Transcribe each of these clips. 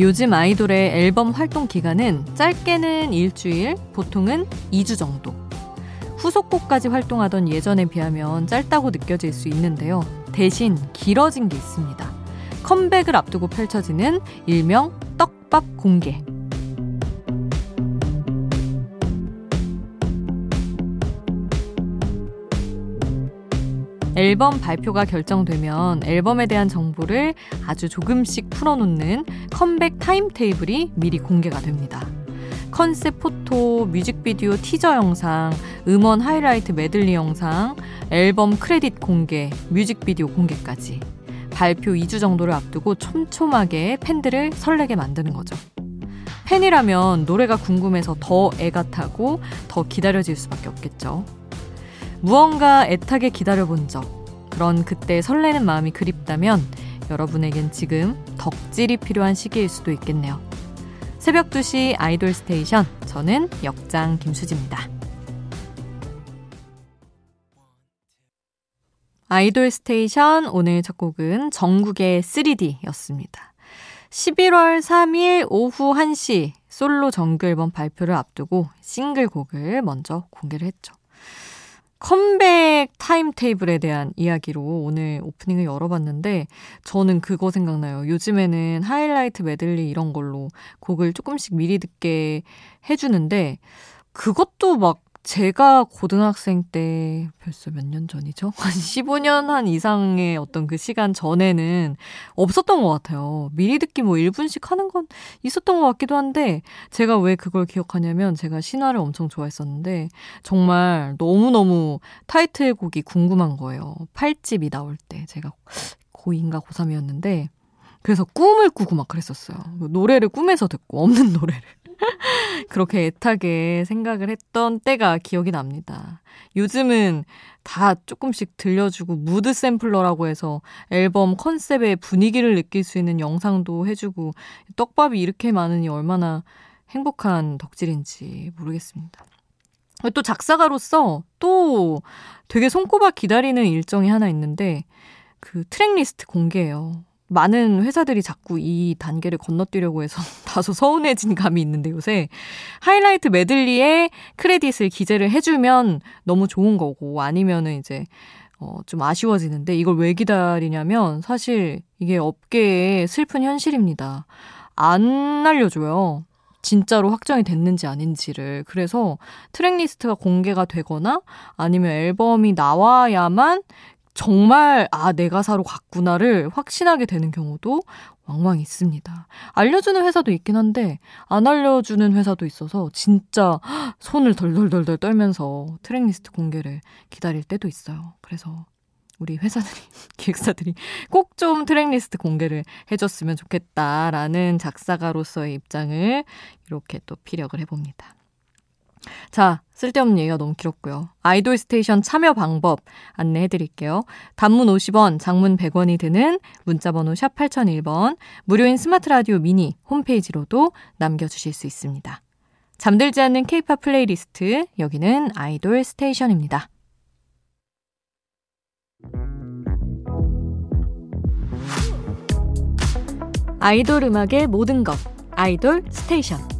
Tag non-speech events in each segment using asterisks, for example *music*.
요즘 아이돌의 앨범 활동 기간은 짧게는 일주일, 보통은 2주 정도. 후속곡까지 활동하던 예전에 비하면 짧다고 느껴질 수 있는데요. 대신 길어진 게 있습니다. 컴백을 앞두고 펼쳐지는 일명 떡밥 공개. 앨범 발표가 결정되면 앨범에 대한 정보를 아주 조금씩 풀어놓는 컴백 타임테이블이 미리 공개가 됩니다. 컨셉 포토, 뮤직비디오 티저 영상, 음원 하이라이트 메들리 영상, 앨범 크레딧 공개, 뮤직비디오 공개까지 발표 2주 정도를 앞두고 촘촘하게 팬들을 설레게 만드는 거죠. 팬이라면 노래가 궁금해서 더 애가 타고 더 기다려질 수밖에 없겠죠. 무언가 애타게 기다려본 적, 그런 그때 설레는 마음이 그립다면 여러분에겐 지금 덕질이 필요한 시기일 수도 있겠네요. 새벽 2시 아이돌 스테이션. 저는 역장 김수지입니다. 아이돌 스테이션 오늘 첫 곡은 정국의 3D였습니다. 11월 3일 오후 1시 솔로 정규 앨범 발표를 앞두고 싱글곡을 먼저 공개를 했죠. 컴백 타임테이블에 대한 이야기로 오늘 오프닝을 열어봤는데 저는 그거 생각나요. 요즘에는 하이라이트 메들리 이런 걸로 곡을 조금씩 미리 듣게 해주는데 그것도 막 제가 고등학생 때 벌써 몇 년 전이죠? *laughs* 한 15년 한 이상의 어떤 그 시간 전에는 없었던 것 같아요. 미리 듣기 뭐 1분씩 하는 건 있었던 것 같기도 한데 제가 왜 그걸 기억하냐면 제가 신화를 엄청 좋아했었는데 정말 너무너무 타이틀곡이 궁금한 거예요. 8집이 나올 때 제가 고2인가 고3이었는데 그래서 꿈을 꾸고 막 그랬었어요. 노래를 꿈에서 듣고 없는 노래를. *laughs* 그렇게 애타게 생각을 했던 때가 기억이 납니다. 요즘은 다 조금씩 들려주고 무드 샘플러라고 해서 앨범 컨셉의 분위기를 느낄 수 있는 영상도 해주고 떡밥이 이렇게 많으니 얼마나 행복한 덕질인지 모르겠습니다. 또 작사가로서 또 되게 손꼽아 기다리는 일정이 하나 있는데 그 트랙리스트 공개예요. 많은 회사들이 자꾸 이 단계를 건너뛰려고 해서 *laughs* 다소 서운해진 감이 있는데 요새 하이라이트 메들리에 크레딧을 기재를 해주면 너무 좋은 거고 아니면은 이제 어, 좀 아쉬워지는데 이걸 왜 기다리냐면 사실 이게 업계의 슬픈 현실입니다. 안 알려줘요. 진짜로 확정이 됐는지 아닌지를. 그래서 트랙리스트가 공개가 되거나 아니면 앨범이 나와야만 정말 아 내가 사로 갔구나를 확신하게 되는 경우도 왕왕 있습니다. 알려주는 회사도 있긴 한데 안 알려주는 회사도 있어서 진짜 손을 덜덜덜덜 떨면서 트랙리스트 공개를 기다릴 때도 있어요. 그래서 우리 회사들이 *laughs* 기획사들이 꼭 좀 트랙리스트 공개를 해줬으면 좋겠다라는 작사가로서의 입장을 이렇게 또 피력을 해봅니다. 자, 쓸데없는 얘기가 너무 길었고요. 아이돌 스테이션 참여 방법 안내해 드릴게요. 단문 50원, 장문 100원이 드는 문자번호 샵 8001번, 무료인 스마트 라디오 미니 홈페이지로도 남겨주실 수 있습니다. 잠들지 않는 케이팝 플레이리스트, 여기는 아이돌 스테이션입니다. 아이돌 음악의 모든 것, 아이돌 스테이션.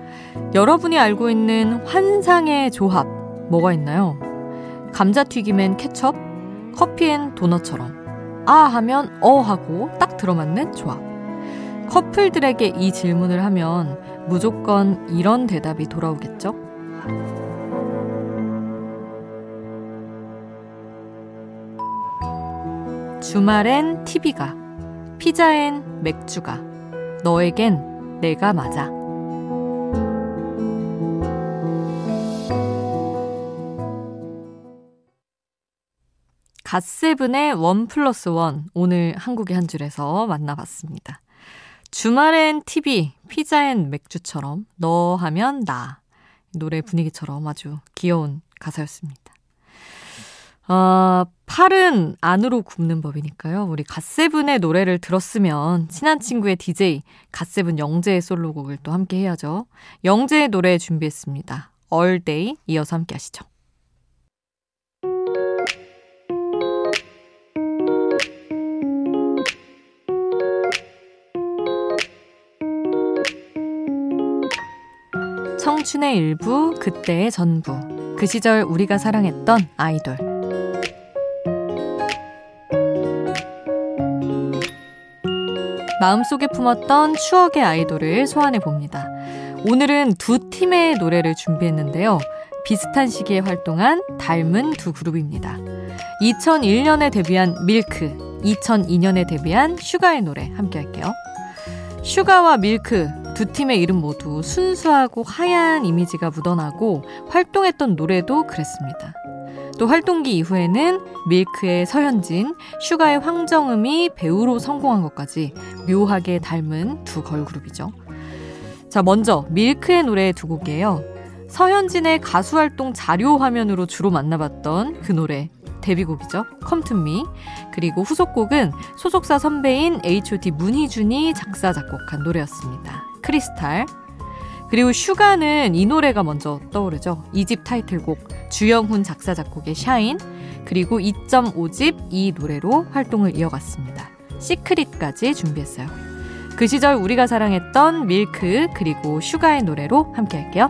여러분이 알고 있는 환상의 조합, 뭐가 있나요? 감자튀김엔 케첩, 커피엔 도넛처럼. 아 하면 어 하고 딱 들어맞는 조합. 커플들에게 이 질문을 하면 무조건 이런 대답이 돌아오겠죠? 주말엔 TV가, 피자엔 맥주가, 너에겐 내가 맞아. 갓세븐의 원 플러스 원 오늘 한국의 한 줄에서 만나봤습니다. 주말엔 TV, 피자엔 맥주처럼 너 하면 나 노래 분위기처럼 아주 귀여운 가사였습니다. 어, 팔은 안으로 굽는 법이니까요. 우리 갓세븐의 노래를 들었으면 친한 친구의 DJ 갓세븐 영재의 솔로곡을 또 함께 해야죠. 영재의 노래 준비했습니다. All Day 이어서 함께 하시죠. 청춘의 일부, 그때의 전부. 그 시절 우리가 사랑했던 아이돌. 마음속에 품었던 추억의 아이돌을 소환해 봅니다. 오늘은 두 팀의 노래를 준비했는데요. 비슷한 시기에 활동한 닮은 두 그룹입니다. 2001년에 데뷔한 밀크, 2002년에 데뷔한 슈가의 노래 함께 할게요. 슈가와 밀크 두 팀의 이름 모두 순수하고 하얀 이미지가 묻어나고 활동했던 노래도 그랬습니다. 또 활동기 이후에는 밀크의 서현진, 슈가의 황정음이 배우로 성공한 것까지 묘하게 닮은 두 걸그룹이죠. 자, 먼저 밀크의 노래 두 곡이에요. 서현진의 가수 활동 자료 화면으로 주로 만나봤던 그 노래 데뷔곡이죠. Come To Me. 그리고 후속곡은 소속사 선배인 H.O.T 문희준이 작사 작곡한 노래였습니다. 크리스탈. 그리고 슈가는 이 노래가 먼저 떠오르죠. 이 집 타이틀곡 주영훈 작사 작곡의 Shine 그리고 2.5집 이 노래로 활동을 이어갔습니다. Secret까지 준비했어요. 그 시절 우리가 사랑했던 밀크 그리고 슈가의 노래로 함께 할게요.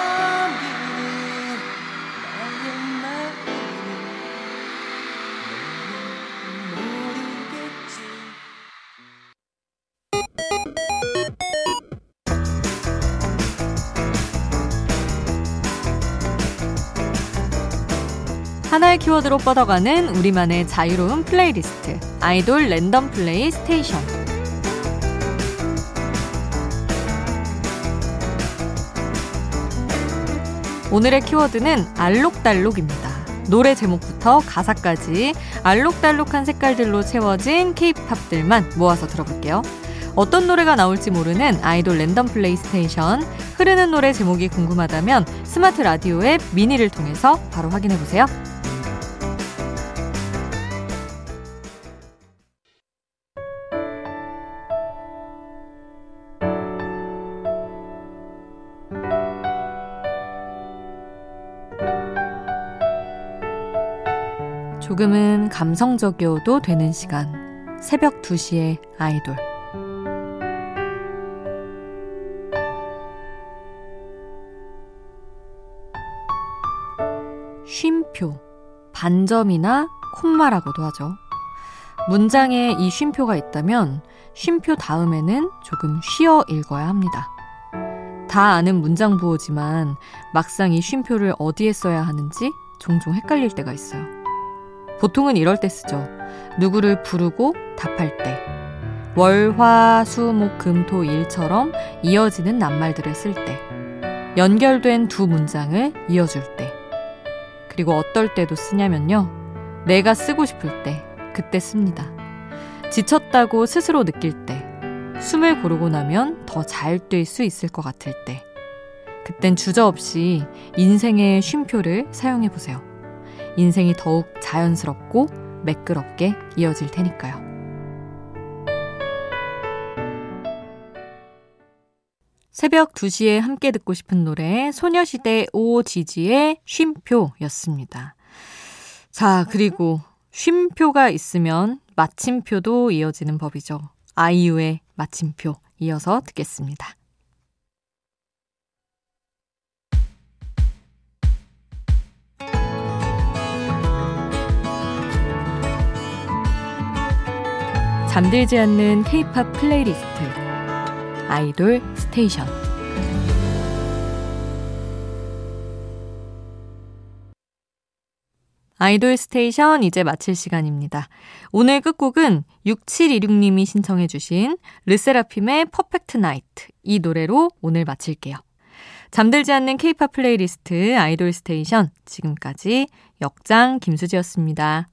하나의 키워드로 뻗어가는 우리만의 자유로운 플레이리스트 아이돌 랜덤 플레이 스테이션 오늘의 키워드는 알록달록입니다. 노래 제목부터 가사까지 알록달록한 색깔들로 채워진 케이팝들만 모아서 들어볼게요. 어떤 노래가 나올지 모르는 아이돌 랜덤 플레이 스테이션 흐르는 노래 제목이 궁금하다면 스마트 라디오 앱 미니를 통해서 바로 확인해 보세요. 조금은 감성적이어도 되는 시간. 새벽 2시에 아이돌. 쉼표, 반점이나 콤마라고도 하죠. 문장에 이 쉼표가 있다면 쉼표 다음에는 조금 쉬어 읽어야 합니다. 다 아는 문장 부호지만 막상 이 쉼표를 어디에 써야 하는지 종종 헷갈릴 때가 있어요. 보통은 이럴 때 쓰죠. 누구를 부르고 답할 때. 월, 화, 수, 목, 금, 토, 일처럼 이어지는 낱말들을 쓸 때. 연결된 두 문장을 이어줄 때. 그리고 어떨 때도 쓰냐면요. 내가 쓰고 싶을 때, 그때 씁니다. 지쳤다고 스스로 느낄 때. 숨을 고르고 나면 더 잘 뛸 수 있을 것 같을 때. 그땐 주저없이 인생의 쉼표를 사용해 보세요. 인생이 더욱 자연스럽고 매끄럽게 이어질 테니까요. 새벽 2시에 함께 듣고 싶은 노래 소녀시대 오지지의 쉼표였습니다. 자, 그리고 쉼표가 있으면 마침표도 이어지는 법이죠. 아이유의 마침표 이어서 듣겠습니다. 잠들지 않는 K-팝 플레이리스트 아이돌 스테이션 아이돌 스테이션 이제 마칠 시간입니다. 오늘 끝곡은 6726님이 신청해 주신 르세라핌의 Perfect Night 이 노래로 오늘 마칠게요. 잠들지 않는 케이팝 플레이리스트 아이돌 스테이션 지금까지 역장 김수지였습니다.